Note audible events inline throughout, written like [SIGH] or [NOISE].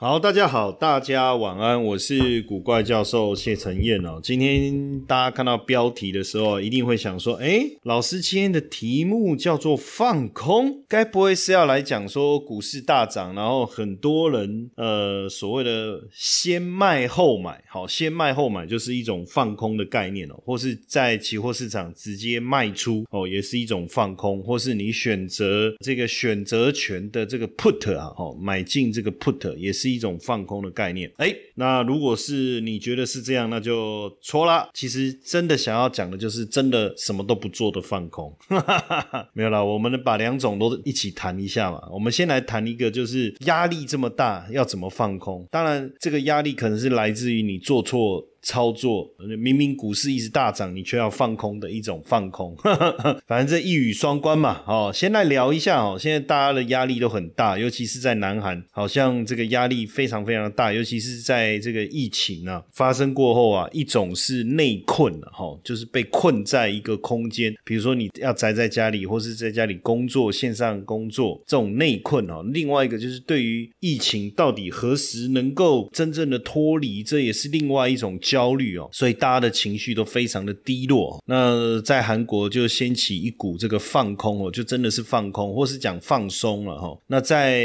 好，大家好，大家晚安，我是古怪教授谢承彦哦。今天大家看到标题的时候，一定会想说，哎，老师今天的题目叫做放空，该不会是要来讲说股市大涨，然后很多人呃所谓的先卖后买，好，先卖后买就是一种放空的概念哦，或是在期货市场直接卖出哦，也是一种放空，或是你选择这个选择权的这个 put 啊，哦，买进这个 put 也是。一种放空的概念，哎，那如果是你觉得是这样，那就错了。其实真的想要讲的就是真的什么都不做的放空，[LAUGHS] 没有啦。我们把两种都一起谈一下嘛。我们先来谈一个，就是压力这么大，要怎么放空？当然，这个压力可能是来自于你做错。操作明明股市一直大涨，你却要放空的一种放空，[LAUGHS] 反正这一语双关嘛。哦，先来聊一下哦。现在大家的压力都很大，尤其是在南韩，好像这个压力非常非常大。尤其是在这个疫情啊发生过后啊，一种是内困了哈，就是被困在一个空间，比如说你要宅在家里，或是在家里工作、线上工作这种内困哦。另外一个就是对于疫情到底何时能够真正的脱离，这也是另外一种。焦虑哦，所以大家的情绪都非常的低落。那在韩国就掀起一股这个放空哦，就真的是放空，或是讲放松了哈。那在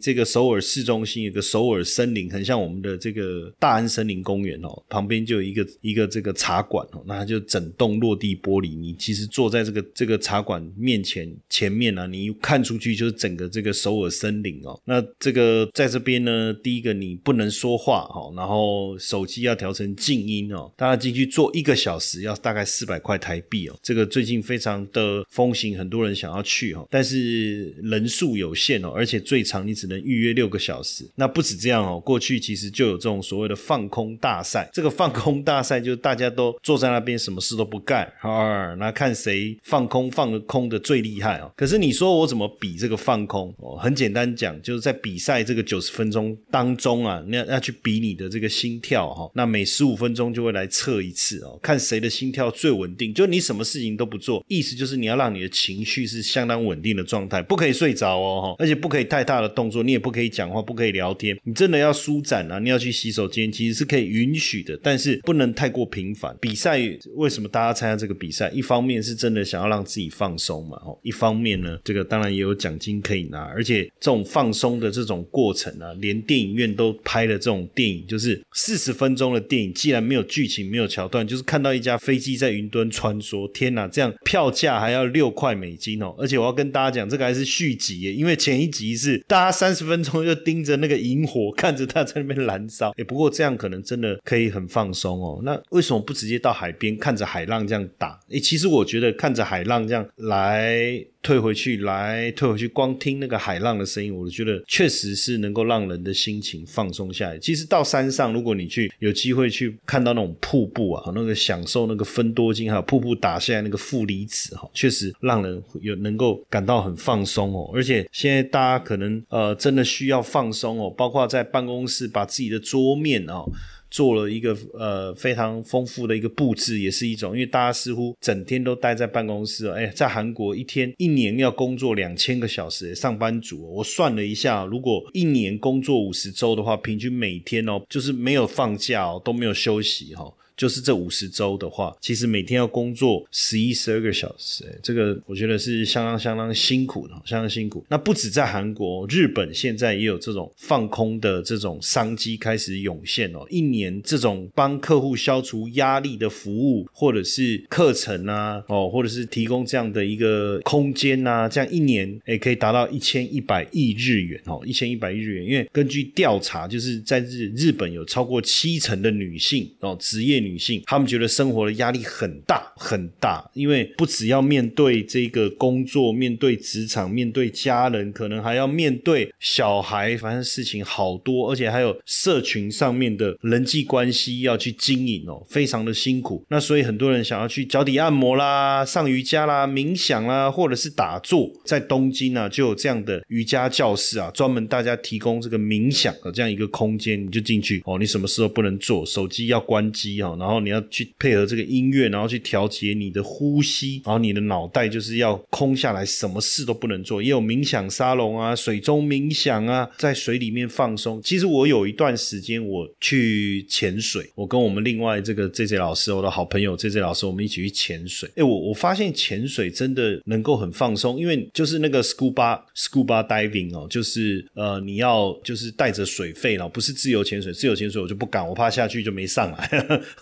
这个首尔市中心有个首尔森林，很像我们的这个大安森林公园哦，旁边就有一个一个这个茶馆哦，那它就整栋落地玻璃，你其实坐在这个这个茶馆面前前面啊，你看出去就是整个这个首尔森林哦。那这个在这边呢，第一个你不能说话哈，然后手机要调成。静音哦，大家进去坐一个小时要大概四百块台币哦。这个最近非常的风行，很多人想要去哦，但是人数有限哦，而且最长你只能预约六个小时。那不止这样哦，过去其实就有这种所谓的放空大赛。这个放空大赛就是大家都坐在那边，什么事都不干 [LAUGHS] 啊，那看谁放空放的空的最厉害哦。可是你说我怎么比这个放空哦？很简单讲，就是在比赛这个九十分钟当中啊，那要去比你的这个心跳哈。那每十五五分钟就会来测一次哦，看谁的心跳最稳定。就你什么事情都不做，意思就是你要让你的情绪是相当稳定的状态，不可以睡着哦，而且不可以太大的动作，你也不可以讲话，不可以聊天。你真的要舒展啊，你要去洗手间，其实是可以允许的，但是不能太过频繁。比赛为什么大家参加这个比赛？一方面是真的想要让自己放松嘛，哦，一方面呢，这个当然也有奖金可以拿，而且这种放松的这种过程啊，连电影院都拍了这种电影，就是四十分钟的电影。既然没有剧情，没有桥段，就是看到一架飞机在云端穿梭。天哪，这样票价还要六块美金哦！而且我要跟大家讲，这个还是续集耶，因为前一集是大家 [LAUGHS] 三十分钟就盯着那个萤火，看着它在那边燃烧。哎，不过这样可能真的可以很放松哦。那为什么不直接到海边看着海浪这样打？哎，其实我觉得看着海浪这样来。退回去，来退回去，光听那个海浪的声音，我觉得确实是能够让人的心情放松下来。其实到山上，如果你去有机会去看到那种瀑布啊，那个享受那个分多金还有瀑布打下来那个负离子哈，确实让人有能够感到很放松哦。而且现在大家可能呃真的需要放松哦，包括在办公室把自己的桌面哦。做了一个呃非常丰富的一个布置，也是一种，因为大家似乎整天都待在办公室哎，在韩国一天一年要工作两千个小时，上班族，我算了一下，如果一年工作五十周的话，平均每天哦，就是没有放假哦，都没有休息哈。就是这五十周的话，其实每天要工作十一十二个小时，这个我觉得是相当相当辛苦的，相当辛苦。那不止在韩国，日本现在也有这种放空的这种商机开始涌现哦。一年这种帮客户消除压力的服务，或者是课程啊，哦，或者是提供这样的一个空间啊，这样一年诶可以达到一千一百亿日元哦，一千一百亿日元。因为根据调查，就是在日日本有超过七成的女性哦，职业女性，她们觉得生活的压力很大很大，因为不只要面对这个工作，面对职场，面对家人，可能还要面对小孩，反正事情好多，而且还有社群上面的人际关系要去经营哦，非常的辛苦。那所以很多人想要去脚底按摩啦、上瑜伽啦、冥想啦，或者是打坐，在东京呢就有这样的瑜伽教室啊，专门大家提供这个冥想的这样一个空间，你就进去哦，你什么事都不能做，手机要关机哦，然后你要去配合这个音乐，然后去调节你的呼吸，然后你的脑袋就是要空下来，什么事都不能做。也有冥想沙龙啊，水中冥想啊，在水里面放松。其实我有一段时间我去潜水，我跟我们另外这个 J J 老师，我的好朋友 J J 老师，我们一起去潜水。哎，我我发现潜水真的能够很放松，因为就是那个 scuba scuba diving 哦，就是呃你要就是带着水费了，不是自由潜水，自由潜水我就不敢，我怕下去就没上来，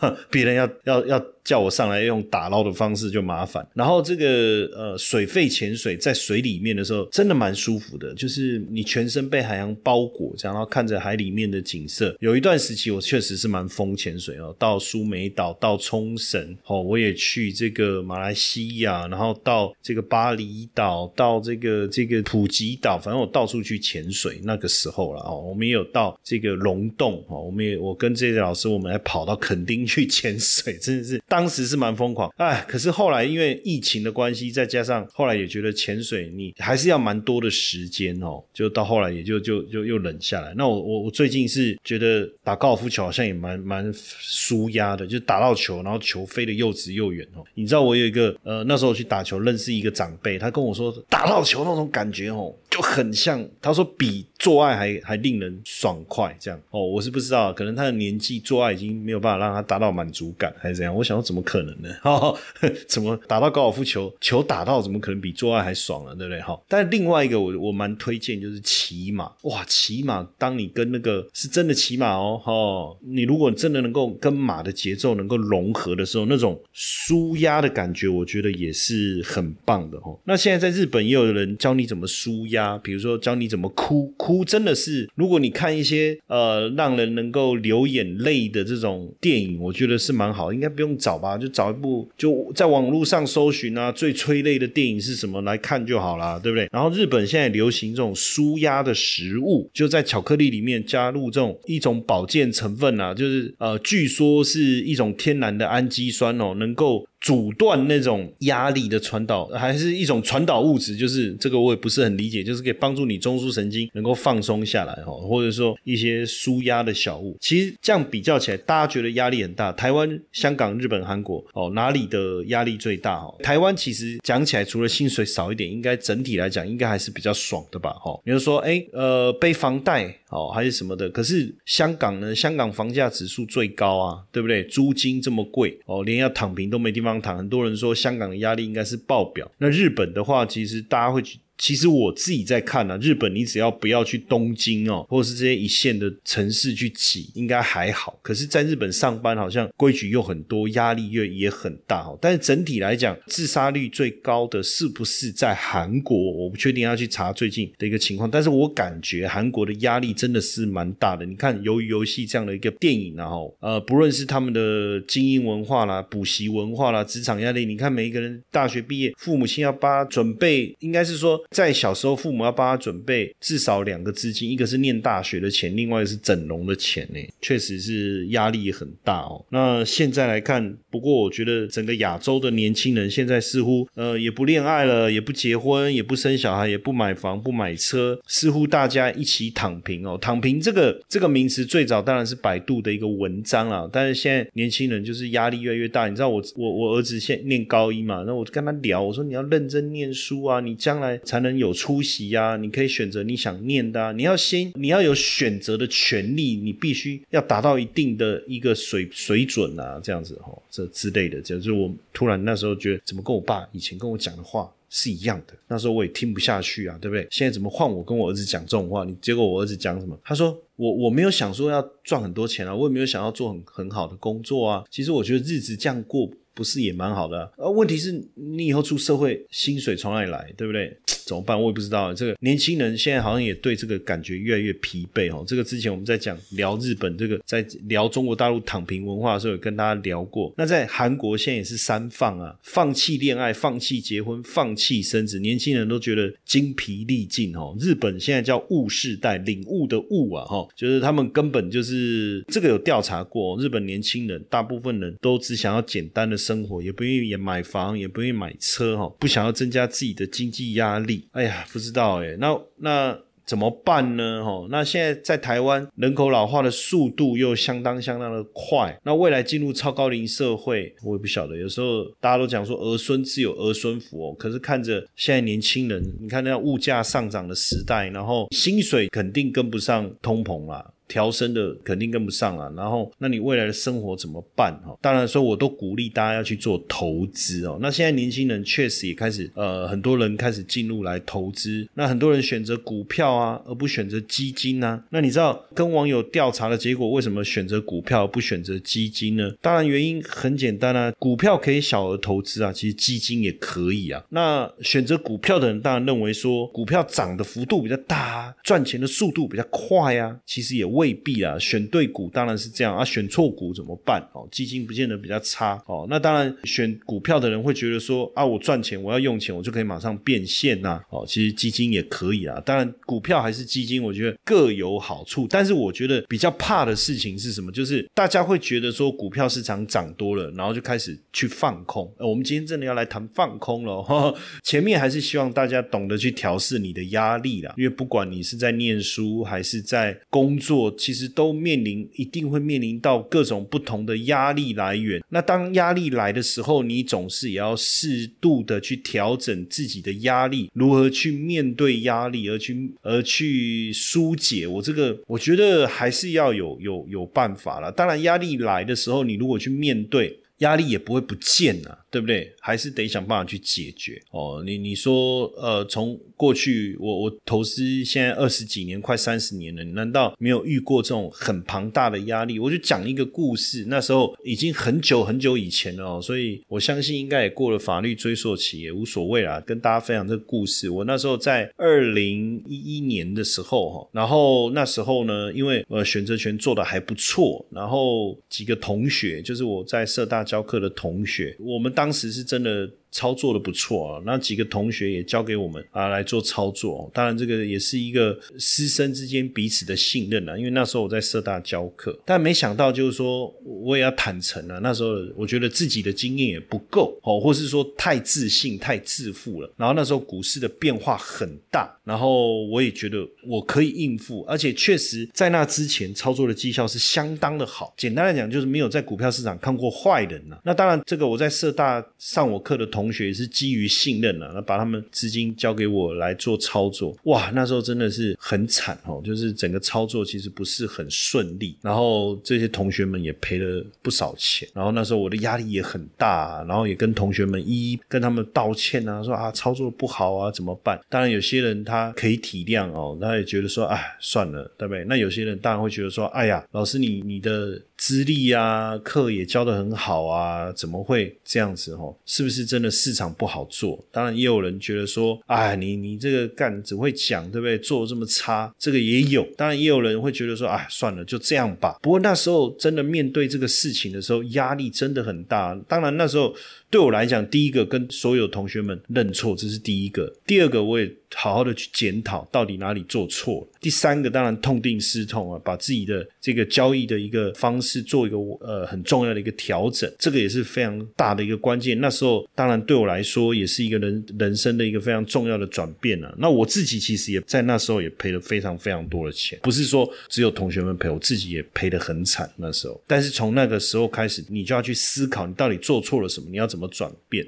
[LAUGHS] 别人要要要。叫我上来用打捞的方式就麻烦，然后这个呃水肺潜水在水里面的时候真的蛮舒服的，就是你全身被海洋包裹，这样然后看着海里面的景色。有一段时期我确实是蛮疯潜水哦，到苏梅岛、到冲绳哦，我也去这个马来西亚，然后到这个巴厘岛、到这个这个普吉岛，反正我到处去潜水。那个时候了哦，我们也有到这个龙洞哦，我们也我跟这些老师我们还跑到垦丁去潜水，真的是。当时是蛮疯狂，哎，可是后来因为疫情的关系，再加上后来也觉得潜水你还是要蛮多的时间哦，就到后来也就就就又冷下来。那我我我最近是觉得打高尔夫球好像也蛮蛮舒压的，就打到球，然后球飞得又直又远哦。你知道我有一个呃那时候去打球认识一个长辈，他跟我说打到球那种感觉哦。就很像，他说比做爱还还令人爽快，这样哦，我是不知道，可能他的年纪做爱已经没有办法让他达到满足感，还是怎样？我想说怎么可能呢？哈，[LAUGHS] 怎么打到高尔夫球，球打到怎么可能比做爱还爽了，对不对？哈，但另外一个我我蛮推荐就是骑马，哇，骑马，当你跟那个是真的骑马哦，哈，你如果真的能够跟马的节奏能够融合的时候，那种舒压的感觉，我觉得也是很棒的哦。那现在在日本也有人教你怎么舒压。啊，比如说教你怎么哭，哭真的是，如果你看一些呃让人能够流眼泪的这种电影，我觉得是蛮好，应该不用找吧，就找一部就在网络上搜寻啊，最催泪的电影是什么来看就好了，对不对？然后日本现在流行这种舒压的食物，就在巧克力里面加入这种一种保健成分啊，就是呃，据说是一种天然的氨基酸哦，能够。阻断那种压力的传导，还是一种传导物质，就是这个我也不是很理解，就是可以帮助你中枢神经能够放松下来哈，或者说一些舒压的小物。其实这样比较起来，大家觉得压力很大。台湾、香港、日本、韩国哦，哪里的压力最大？哦，台湾其实讲起来，除了薪水少一点，应该整体来讲应该还是比较爽的吧？哈，比如说哎呃背房贷哦还是什么的，可是香港呢？香港房价指数最高啊，对不对？租金这么贵哦，连要躺平都没地方。躺很多人说香港的压力应该是爆表，那日本的话，其实大家会去。其实我自己在看呢，日本你只要不要去东京哦，或者是这些一线的城市去挤，应该还好。可是，在日本上班好像规矩又很多，压力又也很大哦。但是整体来讲，自杀率最高的是不是在韩国？我不确定，要去查最近的一个情况。但是我感觉韩国的压力真的是蛮大的。你看，由于游戏这样的一个电影，然后呃，不论是他们的精英文化啦、补习文化啦、职场压力，你看每一个人大学毕业，父母亲要帮准备，应该是说。在小时候，父母要帮他准备至少两个资金，一个是念大学的钱，另外一个是整容的钱呢，确实是压力很大哦。那现在来看，不过我觉得整个亚洲的年轻人现在似乎呃也不恋爱了，也不结婚，也不生小孩，也不买房，不买车，似乎大家一起躺平哦。躺平这个这个名词最早当然是百度的一个文章啊，但是现在年轻人就是压力越来越大。你知道我我我儿子现念高一嘛，那我跟他聊，我说你要认真念书啊，你将来。才能有出息呀。你可以选择你想念的啊，你要先你要有选择的权利，你必须要达到一定的一个水水准啊，这样子哦，这之类的，就是我突然那时候觉得，怎么跟我爸以前跟我讲的话。是一样的，那时候我也听不下去啊，对不对？现在怎么换我跟我儿子讲这种话？你结果我儿子讲什么？他说我我没有想说要赚很多钱啊，我也没有想要做很很好的工作啊。其实我觉得日子这样过不是也蛮好的啊？问题是你以后出社会，薪水从哪里来，对不对？怎么办？我也不知道。这个年轻人现在好像也对这个感觉越来越疲惫哦。这个之前我们在讲聊日本，这个在聊中国大陆躺平文化的时候，有跟大家聊过。那在韩国现在也是三放啊，放弃恋爱，放弃结婚，放弃生子，年轻人都觉得精疲力尽哦。日本现在叫悟世代，领悟的悟啊，哈，就是他们根本就是这个有调查过，日本年轻人大部分人都只想要简单的生活，也不愿意也买房，也不愿意买车哈，不想要增加自己的经济压力。哎呀，不知道哎，那那怎么办呢？哦，那现在在台湾人口老化的速度又相当相当的快，那未来进入超高龄社会，我也不晓得。有时候大家都讲说儿孙自有儿孙福哦，可是看着现在年轻人，你看那物价上涨的时代，然后薪水肯定跟不上通膨啦。调升的肯定跟不上啊，然后那你未来的生活怎么办哈？当然说我都鼓励大家要去做投资哦。那现在年轻人确实也开始呃，很多人开始进入来投资，那很多人选择股票啊，而不选择基金呢？那你知道跟网友调查的结果，为什么选择股票而不选择基金呢？当然原因很简单啊，股票可以小额投资啊，其实基金也可以啊。那选择股票的人当然认为说股票涨的幅度比较大，赚钱的速度比较快啊，其实也未。未必啊，选对股当然是这样啊，选错股怎么办？哦，基金不见得比较差哦。那当然，选股票的人会觉得说啊，我赚钱，我要用钱，我就可以马上变现呐。哦，其实基金也可以啊。当然，股票还是基金，我觉得各有好处。但是我觉得比较怕的事情是什么？就是大家会觉得说股票市场涨多了，然后就开始去放空。我们今天真的要来谈放空了。[LAUGHS] 前面还是希望大家懂得去调试你的压力啦，因为不管你是在念书还是在工作。其实都面临，一定会面临到各种不同的压力来源。那当压力来的时候，你总是也要适度的去调整自己的压力，如何去面对压力，而去而去疏解。我这个，我觉得还是要有有有办法了。当然，压力来的时候，你如果去面对，压力也不会不见啊。对不对？还是得想办法去解决哦。你你说，呃，从过去我我投资现在二十几年，快三十年了，难道没有遇过这种很庞大的压力？我就讲一个故事，那时候已经很久很久以前了哦，所以我相信应该也过了法律追溯期，也无所谓啦。跟大家分享这个故事，我那时候在二零一一年的时候哈，然后那时候呢，因为呃选择权做的还不错，然后几个同学，就是我在社大教课的同学，我们大当时是真的。操作的不错啊，那几个同学也交给我们啊来做操作。当然，这个也是一个师生之间彼此的信任啊。因为那时候我在社大教课，但没想到就是说，我也要坦诚啊。那时候我觉得自己的经验也不够哦，或是说太自信、太自负了。然后那时候股市的变化很大，然后我也觉得我可以应付，而且确实在那之前操作的绩效是相当的好。简单来讲，就是没有在股票市场看过坏人呐。那当然，这个我在社大上我课的同。同学也是基于信任啊，那把他们资金交给我来做操作。哇，那时候真的是很惨哦，就是整个操作其实不是很顺利，然后这些同学们也赔了不少钱。然后那时候我的压力也很大，然后也跟同学们一一跟他们道歉啊，说啊操作不好啊怎么办？当然有些人他可以体谅哦，他也觉得说哎算了，对不对？那有些人当然会觉得说，哎呀，老师你你的。资历啊，课也教的很好啊，怎么会这样子哦？是不是真的市场不好做？当然也有人觉得说，哎，你你这个干只会讲，对不对？做这么差，这个也有。当然也有人会觉得说，哎，算了，就这样吧。不过那时候真的面对这个事情的时候，压力真的很大。当然那时候对我来讲，第一个跟所有同学们认错，这是第一个。第二个我也。好好的去检讨到底哪里做错了。第三个当然痛定思痛啊，把自己的这个交易的一个方式做一个呃很重要的一个调整，这个也是非常大的一个关键。那时候当然对我来说也是一个人人生的一个非常重要的转变啊。那我自己其实也在那时候也赔了非常非常多的钱，不是说只有同学们赔，我自己也赔得很惨那时候。但是从那个时候开始，你就要去思考你到底做错了什么，你要怎么转变。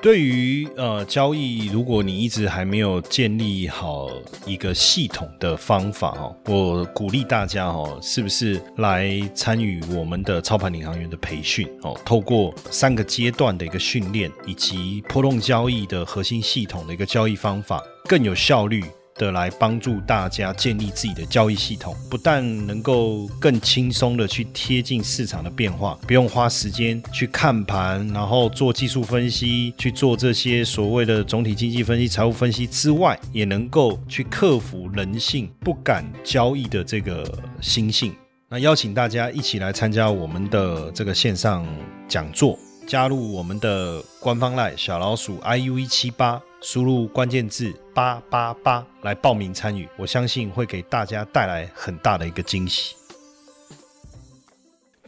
对于呃交易，如果你一直还没有建立好一个系统的方法哦，我鼓励大家哦，是不是来参与我们的操盘领航员的培训哦？透过三个阶段的一个训练，以及波动交易的核心系统的一个交易方法，更有效率。的来帮助大家建立自己的交易系统，不但能够更轻松的去贴近市场的变化，不用花时间去看盘，然后做技术分析，去做这些所谓的总体经济分析、财务分析之外，也能够去克服人性不敢交易的这个心性。那邀请大家一起来参加我们的这个线上讲座，加入我们的官方赖小老鼠 iu 一七八。输入关键字八八八来报名参与，我相信会给大家带来很大的一个惊喜。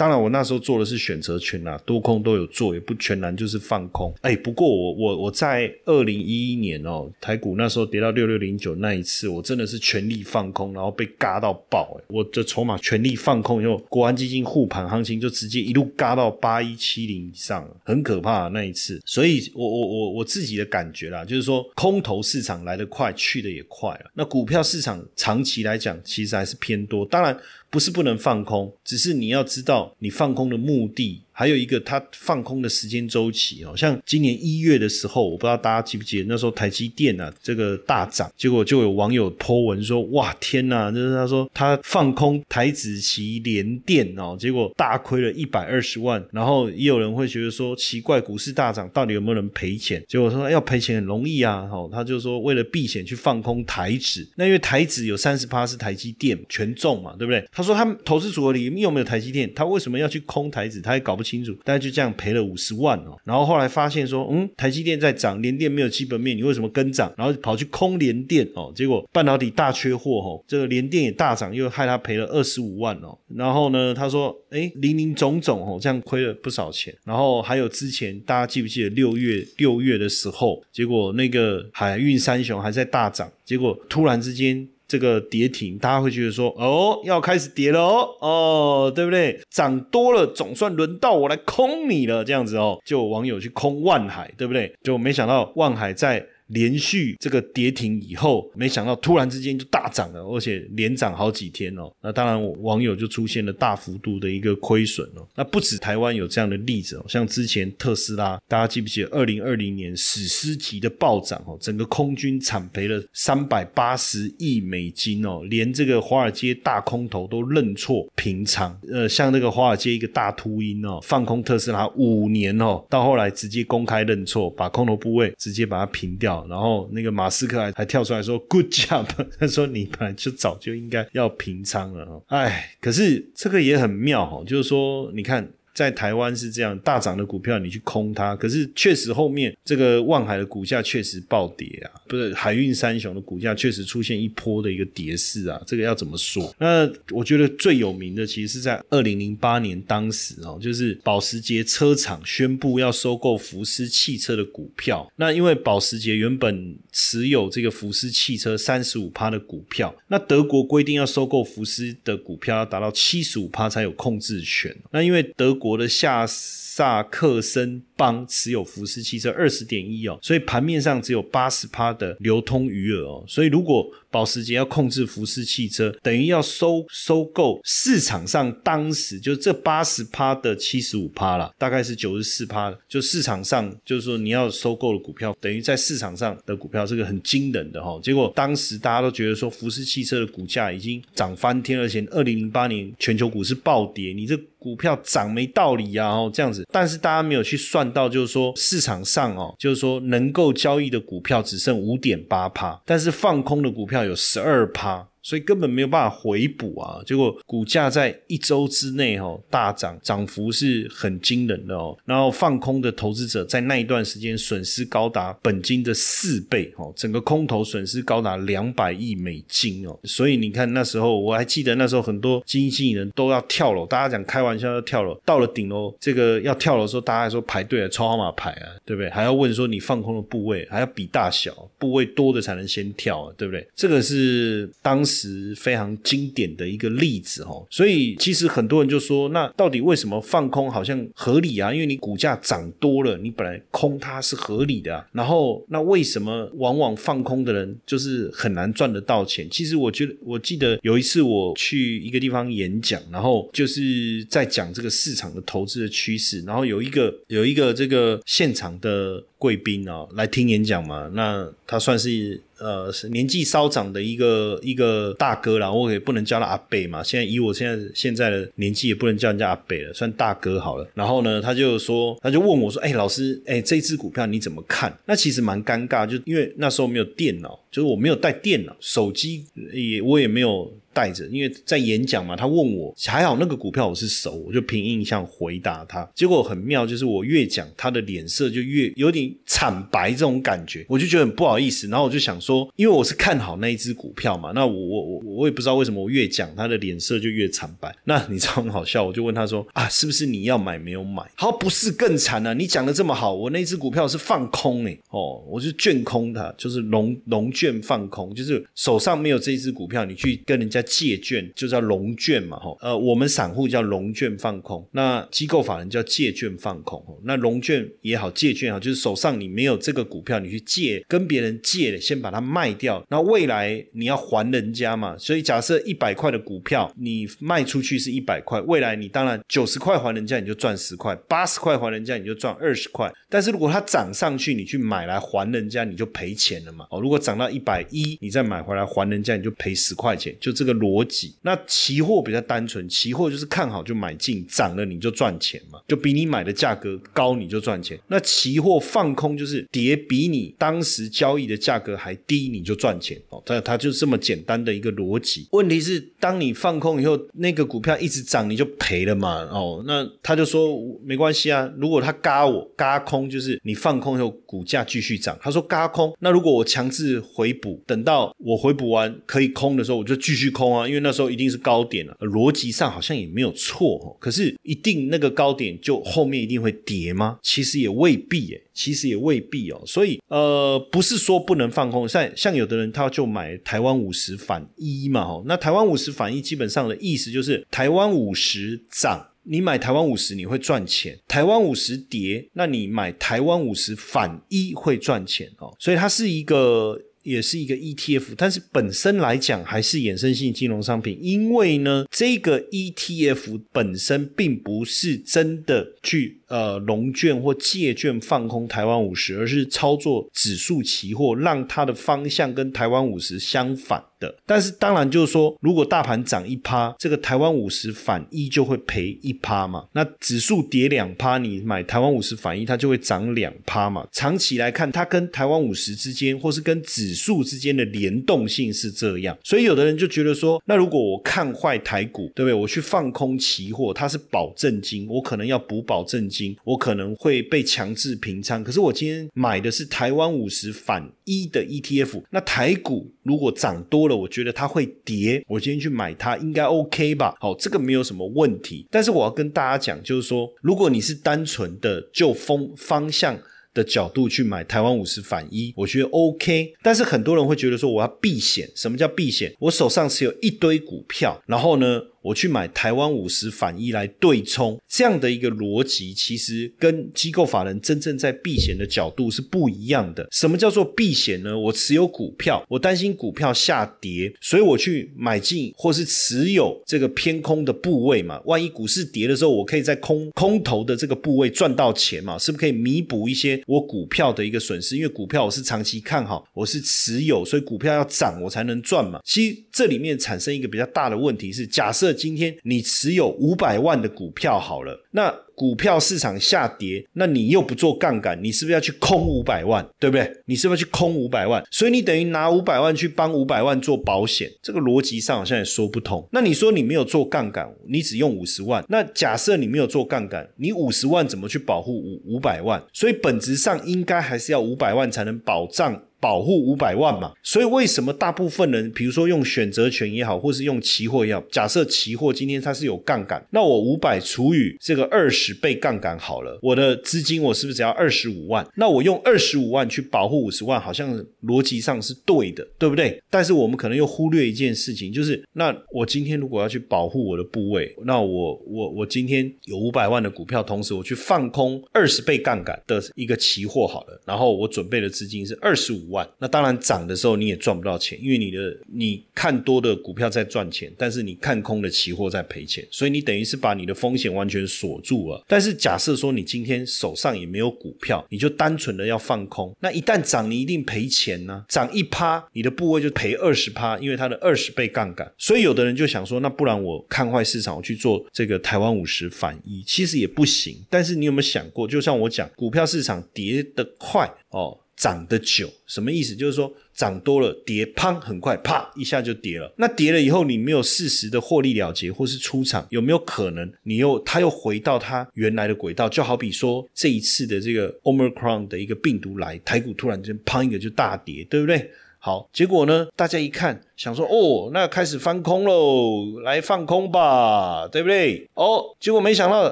当然，我那时候做的是选择权啊，多空都有做，也不全然就是放空。哎，不过我我我在二零一一年哦，台股那时候跌到六六零九那一次，我真的是全力放空，然后被嘎到爆。哎，我的筹码全力放空以后，国安基金护盘行情就直接一路嘎到八一七零以上，很可怕那一次。所以，我我我我自己的感觉啦，就是说空头市场来得快，去的也快了。那股票市场长期来讲，其实还是偏多。当然。不是不能放空，只是你要知道你放空的目的。还有一个，它放空的时间周期哦，像今年一月的时候，我不知道大家记不记得，那时候台积电啊这个大涨，结果就有网友 po 文说：“哇，天呐！”就是他说他放空台子期联电哦，结果大亏了一百二十万。然后也有人会觉得说奇怪，股市大涨到底有没有人赔钱？结果说要赔钱很容易啊，哦，他就说为了避险去放空台指，那因为台指有三十趴是台积电权重嘛，对不对？他说他们投资组合里面有没有台积电？他为什么要去空台指？他也搞不清。清楚，大家就这样赔了五十万哦。然后后来发现说，嗯，台积电在涨，联电没有基本面，你为什么跟涨？然后跑去空联电哦，结果半导体大缺货哦，这个联电也大涨，又害他赔了二十五万哦。然后呢，他说，哎，零零总总哦，这样亏了不少钱。然后还有之前大家记不记得六月六月的时候，结果那个海运三雄还在大涨，结果突然之间。这个跌停，大家会觉得说，哦，要开始跌了哦，哦，对不对？涨多了，总算轮到我来空你了，这样子哦，就有网友去空万海，对不对？就没想到万海在。连续这个跌停以后，没想到突然之间就大涨了，而且连涨好几天哦。那当然，网友就出现了大幅度的一个亏损哦。那不止台湾有这样的例子哦，像之前特斯拉，大家记不记得二零二零年史诗级的暴涨哦，整个空军惨赔了三百八十亿美金哦，连这个华尔街大空头都认错平仓。呃，像那个华尔街一个大秃鹰哦，放空特斯拉五年哦，到后来直接公开认错，把空头部位直接把它平掉。然后那个马斯克还还跳出来说 “good job”，[LAUGHS] 他说你本来就早就应该要平仓了哎，可是这个也很妙哦，就是说你看。在台湾是这样，大涨的股票你去空它，可是确实后面这个万海的股价确实暴跌啊，不是海运三雄的股价确实出现一波的一个跌势啊，这个要怎么说？那我觉得最有名的其实是在二零零八年，当时哦，就是保时捷车厂宣布要收购福斯汽车的股票。那因为保时捷原本持有这个福斯汽车三十五趴的股票，那德国规定要收购福斯的股票要达到七十五趴才有控制权。那因为德国的下萨克森。邦持有福斯汽车二十点一哦，所以盘面上只有八十趴的流通余额哦，所以如果保时捷要控制福斯汽车，等于要收收购市场上当时就这八十趴的七十五趴了，大概是九十四趴，就市场上就是说你要收购的股票，等于在市场上的股票，是个很惊人的哈。结果当时大家都觉得说福斯汽车的股价已经涨翻天，而且二零零八年全球股市暴跌，你这股票涨没道理呀哦这样子，但是大家没有去算。到就是说市场上哦，就是说能够交易的股票只剩五点八趴，但是放空的股票有十二趴。所以根本没有办法回补啊！结果股价在一周之内哦大涨，涨幅是很惊人的哦。然后放空的投资者在那一段时间损失高达本金的四倍哦，整个空头损失高达两百亿美金哦。所以你看那时候我还记得那时候很多经纪人都要跳楼，大家讲开玩笑要跳楼，到了顶楼这个要跳楼的时候，大家还说排队啊抽号码牌啊，对不对？还要问说你放空的部位还要比大小，部位多的才能先跳啊，对不对？这个是当。时非常经典的一个例子哦。所以其实很多人就说，那到底为什么放空好像合理啊？因为你股价涨多了，你本来空它是合理的。然后那为什么往往放空的人就是很难赚得到钱？其实我觉得，我记得有一次我去一个地方演讲，然后就是在讲这个市场的投资的趋势，然后有一个有一个这个现场的。贵宾啊，来听演讲嘛？那他算是呃是年纪稍长的一个一个大哥啦，我也不能叫他阿贝嘛。现在以我现在现在的年纪，也不能叫人家阿贝了，算大哥好了。然后呢，他就说，他就问我说：“哎，老师，哎，这只股票你怎么看？”那其实蛮尴尬，就因为那时候没有电脑，就是我没有带电脑，手机也我也没有。带着，因为在演讲嘛，他问我还好那个股票我是熟，我就凭印象回答他。结果很妙，就是我越讲，他的脸色就越有点惨白这种感觉，我就觉得很不好意思。然后我就想说，因为我是看好那一只股票嘛，那我我我我也不知道为什么我越讲他的脸色就越惨白。那你知道很好笑，我就问他说啊，是不是你要买没有买？好，不是更惨了？你讲的这么好，我那只股票是放空哎，哦，我就卷空它，就是龙龙券放空，就是手上没有这一只股票，你去跟人家。借券就叫龙券嘛，吼，呃，我们散户叫龙券放空，那机构法人叫借券放空，那龙券也好，借券也好，就是手上你没有这个股票，你去借跟别人借，先把它卖掉，那未来你要还人家嘛，所以假设一百块的股票你卖出去是一百块，未来你当然九十块还人家你就赚十块，八十块还人家你就赚二十块，但是如果它涨上去，你去买来还人家你就赔钱了嘛，哦，如果涨到一百一，你再买回来还人家你就赔十块钱，就这个。逻辑，那期货比较单纯，期货就是看好就买进，涨了你就赚钱嘛，就比你买的价格高你就赚钱。那期货放空就是跌比你当时交易的价格还低你就赚钱哦，它它就这么简单的一个逻辑。问题是当你放空以后，那个股票一直涨你就赔了嘛哦，那他就说没关系啊，如果他嘎我嘎空，就是你放空以后股价继续涨，他说嘎空，那如果我强制回补，等到我回补完可以空的时候，我就继续空。啊，因为那时候一定是高点了，逻辑上好像也没有错。可是，一定那个高点就后面一定会跌吗？其实也未必，诶，其实也未必哦。所以，呃，不是说不能放空。像像有的人他就买台湾五十反一嘛，哈，那台湾五十反一基本上的意思就是台湾五十涨，你买台湾五十你会赚钱；台湾五十跌，那你买台湾五十反一会赚钱哦。所以它是一个。也是一个 ETF，但是本身来讲还是衍生性金融商品，因为呢，这个 ETF 本身并不是真的去呃龙券或借券放空台湾五十，而是操作指数期货，让它的方向跟台湾五十相反。的，但是当然就是说，如果大盘涨一趴，这个台湾五十反一就会赔一趴嘛。那指数跌两趴，你买台湾五十反一，它就会涨两趴嘛。长期来看，它跟台湾五十之间，或是跟指数之间的联动性是这样。所以有的人就觉得说，那如果我看坏台股，对不对？我去放空期货，它是保证金，我可能要补保证金，我可能会被强制平仓。可是我今天买的是台湾五十反一的 ETF，那台股如果涨多了。我觉得它会跌，我今天去买它应该 OK 吧？好，这个没有什么问题。但是我要跟大家讲，就是说，如果你是单纯的就风方向的角度去买台湾五十反一，我觉得 OK。但是很多人会觉得说，我要避险。什么叫避险？我手上持有一堆股票，然后呢？我去买台湾五十反一来对冲，这样的一个逻辑，其实跟机构法人真正在避险的角度是不一样的。什么叫做避险呢？我持有股票，我担心股票下跌，所以我去买进或是持有这个偏空的部位嘛。万一股市跌的时候，我可以在空空头的这个部位赚到钱嘛？是不是可以弥补一些我股票的一个损失？因为股票我是长期看好，我是持有，所以股票要涨我才能赚嘛。其实这里面产生一个比较大的问题是，假设今天你持有五百万的股票好了，那股票市场下跌，那你又不做杠杆，你是不是要去空五百万？对不对？你是不是去空五百万？所以你等于拿五百万去帮五百万做保险，这个逻辑上好像也说不通。那你说你没有做杠杆，你只用五十万，那假设你没有做杠杆，你五十万怎么去保护五五百万？所以本质上应该还是要五百万才能保障。保护五百万嘛。所以为什么大部分人，比如说用选择权也好，或是用期货也好，假设期货今天它是有杠杆，那我五百除以这个二十倍杠杆好了，我的资金我是不是只要二十五万？那我用二十五万去保护五十万，好像逻辑上是对的，对不对？但是我们可能又忽略一件事情，就是那我今天如果要去保护我的部位，那我我我今天有五百万的股票，同时我去放空二十倍杠杆的一个期货好了，然后我准备的资金是二十五万，那当然涨的时候你也赚不到钱，因为你的你看多的股票在赚钱，但是你看空的期货在赔钱，所以你等于是把你的风险完全锁住了。但是假设说你今天手上也没有股票，你就单纯的要放空，那一旦涨你一定赔钱呢？涨一趴，你的部位就赔二十趴，因为它的二十倍杠杆。所以有的人就想说，那不然我看坏市场，我去做这个台湾五十反一，其实也不行。但是你有没有想过，就像我讲，股票市场跌得快哦。涨得久什么意思？就是说涨多了跌，砰，很快啪一下就跌了。那跌了以后，你没有适时的获利了结或是出场，有没有可能你又它又回到它原来的轨道？就好比说这一次的这个 Omicron 的一个病毒来，台股突然间砰一个就大跌，对不对？好，结果呢，大家一看。想说哦，那开始翻空喽，来放空吧，对不对？哦，结果没想到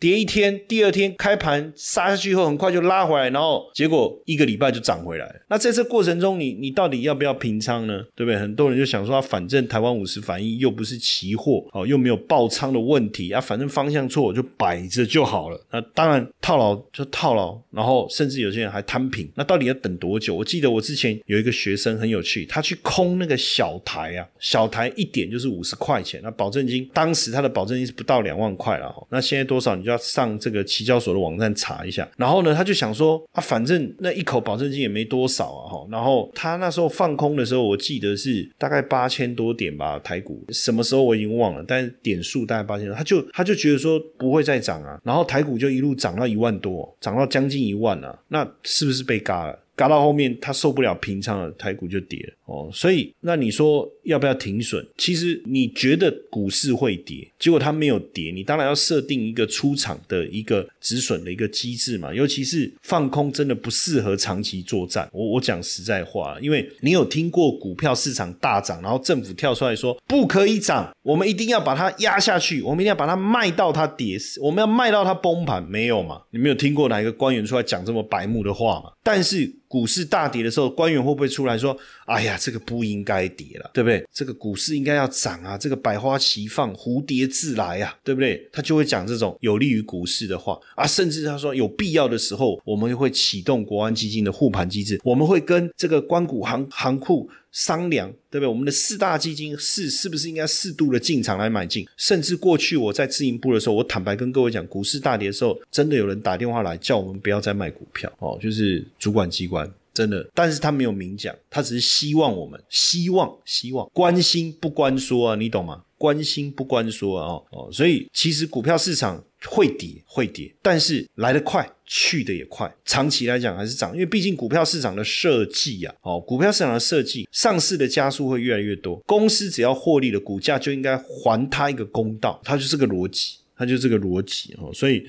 跌一天，第二天开盘杀下去以后，很快就拉回来，然后结果一个礼拜就涨回来。那在这过程中，你你到底要不要平仓呢？对不对？很多人就想说，啊反正台湾五十反应又不是期货，哦，又没有爆仓的问题啊，反正方向错就摆着就好了。那当然套牢就套牢，然后甚至有些人还摊平。那到底要等多久？我记得我之前有一个学生很有趣，他去空那个小台。台啊，小台一点就是五十块钱，那保证金当时他的保证金是不到两万块了，那现在多少你就要上这个期交所的网站查一下。然后呢，他就想说啊，反正那一口保证金也没多少啊，哈。然后他那时候放空的时候，我记得是大概八千多点吧，台股什么时候我已经忘了，但是点数大概八千多，他就他就觉得说不会再涨啊，然后台股就一路涨到一万多，涨到将近一万了，那是不是被嘎了？嘎到后面，他受不了平仓了，台股就跌了哦。所以，那你说要不要停损？其实你觉得股市会跌，结果它没有跌，你当然要设定一个出场的一个止损的一个机制嘛。尤其是放空，真的不适合长期作战。我我讲实在话，因为你有听过股票市场大涨，然后政府跳出来说不可以涨，我们一定要把它压下去，我们一定要把它卖到它跌，我们要卖到它崩盘，没有嘛？你没有听过哪一个官员出来讲这么白目的话嘛？但是。股市大跌的时候，官员会不会出来说：“哎呀，这个不应该跌了，对不对？这个股市应该要涨啊，这个百花齐放，蝴蝶自来啊，对不对？”他就会讲这种有利于股市的话啊，甚至他说有必要的时候，我们会启动国安基金的护盘机制，我们会跟这个关谷行行库。商量对不对？我们的四大基金是是不是应该适度的进场来买进？甚至过去我在自营部的时候，我坦白跟各位讲，股市大跌的时候，真的有人打电话来叫我们不要再卖股票哦，就是主管机关真的，但是他没有明讲，他只是希望我们希望希望关心不关说啊，你懂吗？关心不关说啊哦，所以其实股票市场。会跌会跌，但是来得快，去得也快。长期来讲还是涨，因为毕竟股票市场的设计啊，哦，股票市场的设计，上市的加速会越来越多。公司只要获利了，股价就应该还他一个公道，它就是个逻辑，它就这个逻辑哦，所以。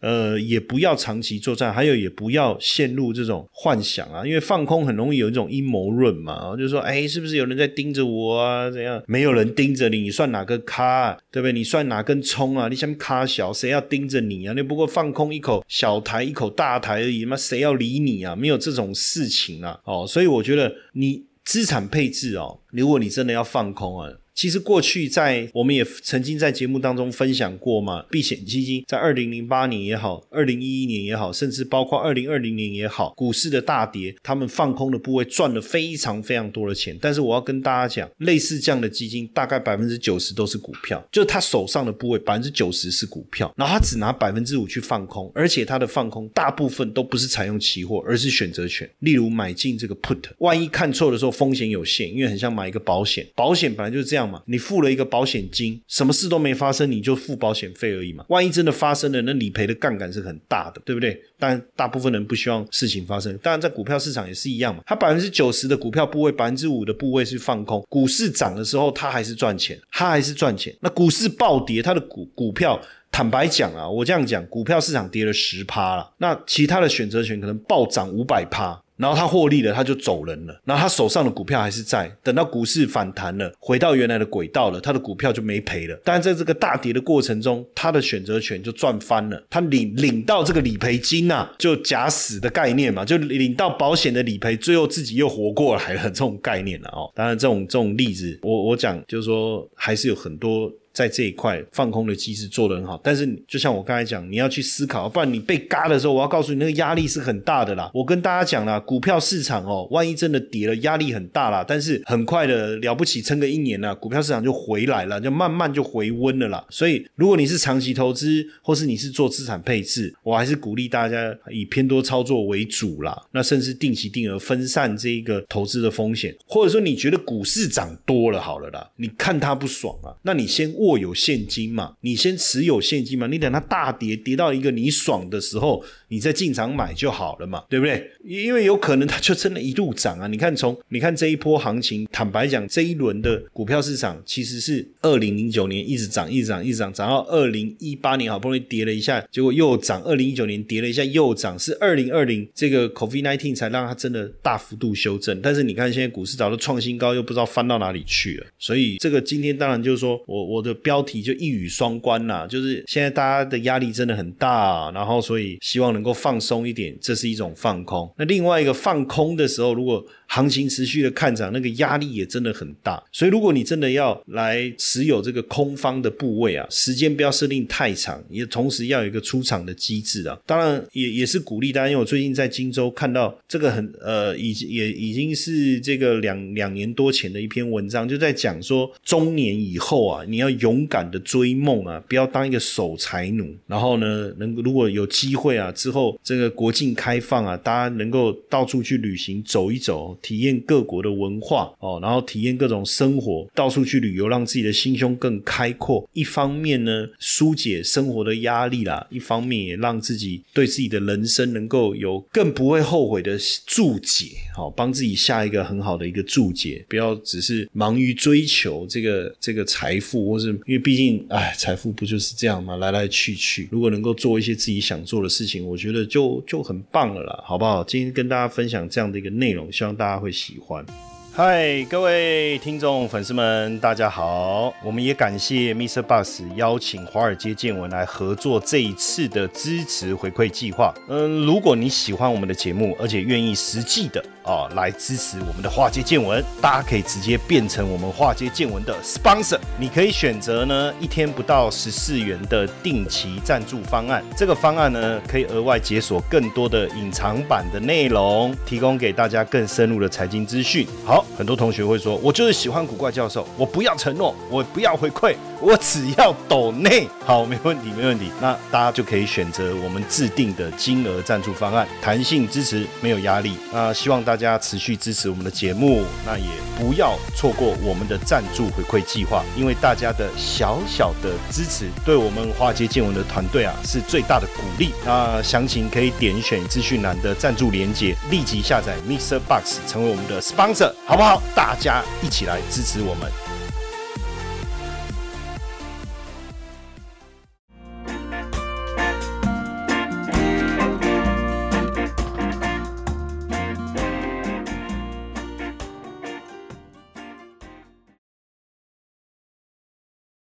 呃，也不要长期作战，还有也不要陷入这种幻想啊，因为放空很容易有一种阴谋论嘛，就是说，哎，是不是有人在盯着我啊？怎样？没有人盯着你，你算哪个咖？对不对？你算哪根葱啊？你想咖小，谁要盯着你啊？你不过放空一口小台，一口大台而已嘛，谁要理你啊？没有这种事情啊，哦，所以我觉得你资产配置哦，如果你真的要放空啊。其实过去在我们也曾经在节目当中分享过嘛，避险基金在二零零八年也好，二零一一年也好，甚至包括二零二零年也好，股市的大跌，他们放空的部位赚了非常非常多的钱。但是我要跟大家讲，类似这样的基金，大概百分之九十都是股票，就他手上的部位百分之九十是股票，然后他只拿百分之五去放空，而且他的放空大部分都不是采用期货，而是选择权，例如买进这个 put，万一看错的时候风险有限，因为很像买一个保险，保险本来就是这样。你付了一个保险金，什么事都没发生，你就付保险费而已嘛。万一真的发生了，那理赔的杠杆是很大的，对不对？但大部分人不希望事情发生。当然，在股票市场也是一样嘛。它百分之九十的股票部位，百分之五的部位是放空。股市涨的时候，它还是赚钱，它还是赚钱。那股市暴跌，它的股股票，坦白讲啊，我这样讲，股票市场跌了十趴了，那其他的选择权可能暴涨五百趴。然后他获利了，他就走人了，然后他手上的股票还是在，等到股市反弹了，回到原来的轨道了，他的股票就没赔了。但在这个大跌的过程中，他的选择权就赚翻了，他领领到这个理赔金呐，就假死的概念嘛，就领到保险的理赔，最后自己又活过来了，这种概念了哦。当然，这种这种例子，我我讲就是说，还是有很多。在这一块放空的机制做得很好，但是就像我刚才讲，你要去思考，不然你被嘎的时候，我要告诉你那个压力是很大的啦。我跟大家讲啦，股票市场哦，万一真的跌了，压力很大啦。但是很快的了不起，撑个一年呢，股票市场就回来了，就慢慢就回温了啦。所以如果你是长期投资，或是你是做资产配置，我还是鼓励大家以偏多操作为主啦。那甚至定期定额分散这一个投资的风险，或者说你觉得股市涨多了好了啦，你看它不爽啊，那你先握。有现金嘛？你先持有现金嘛？你等它大跌跌到一个你爽的时候，你再进场买就好了嘛，对不对？因为有可能它就真的一路涨啊！你看从你看这一波行情，坦白讲，这一轮的股票市场其实是二零零九年一直涨，一直涨，一直涨，涨到二零一八年好不容易跌了一下，结果又涨。二零一九年跌了一下又涨，是二零二零这个 COVID nineteen 才让它真的大幅度修正。但是你看现在股市早都创新高，又不知道翻到哪里去了。所以这个今天当然就是说我我的。标题就一语双关啦，就是现在大家的压力真的很大，然后所以希望能够放松一点，这是一种放空。那另外一个放空的时候，如果行情持续的看涨，那个压力也真的很大。所以如果你真的要来持有这个空方的部位啊，时间不要设定太长，也同时要有一个出场的机制啊。当然也也是鼓励大家，因为我最近在荆州看到这个很呃，已经也已经是这个两两年多前的一篇文章，就在讲说中年以后啊，你要勇敢的追梦啊，不要当一个守财奴。然后呢，能如果有机会啊，之后这个国境开放啊，大家能够到处去旅行走一走。体验各国的文化哦，然后体验各种生活，到处去旅游，让自己的心胸更开阔。一方面呢，疏解生活的压力啦；一方面也让自己对自己的人生能够有更不会后悔的注解，好，帮自己下一个很好的一个注解。不要只是忙于追求这个这个财富，或是因为毕竟，哎，财富不就是这样吗？来来去去。如果能够做一些自己想做的事情，我觉得就就很棒了啦，好不好？今天跟大家分享这样的一个内容，希望大。他会喜欢。嗨，各位听众粉丝们，大家好！我们也感谢 Mr. Bus 邀请华尔街见闻来合作这一次的支持回馈计划。嗯，如果你喜欢我们的节目，而且愿意实际的啊来支持我们的华尔街见闻，大家可以直接变成我们华尔街见闻的 sponsor。你可以选择呢一天不到十四元的定期赞助方案。这个方案呢可以额外解锁更多的隐藏版的内容，提供给大家更深入的财经资讯。好。很多同学会说：“我就是喜欢古怪教授，我不要承诺，我不要回馈，我只要抖内。”好，没问题，没问题。那大家就可以选择我们制定的金额赞助方案，弹性支持，没有压力。那希望大家持续支持我们的节目，那也不要错过我们的赞助回馈计划，因为大家的小小的支持，对我们华街见闻的团队啊是最大的鼓励。那详情可以点选资讯栏的赞助连接，立即下载 Mixer Box 成为我们的 sponsor。好不好？大家一起来支持我们。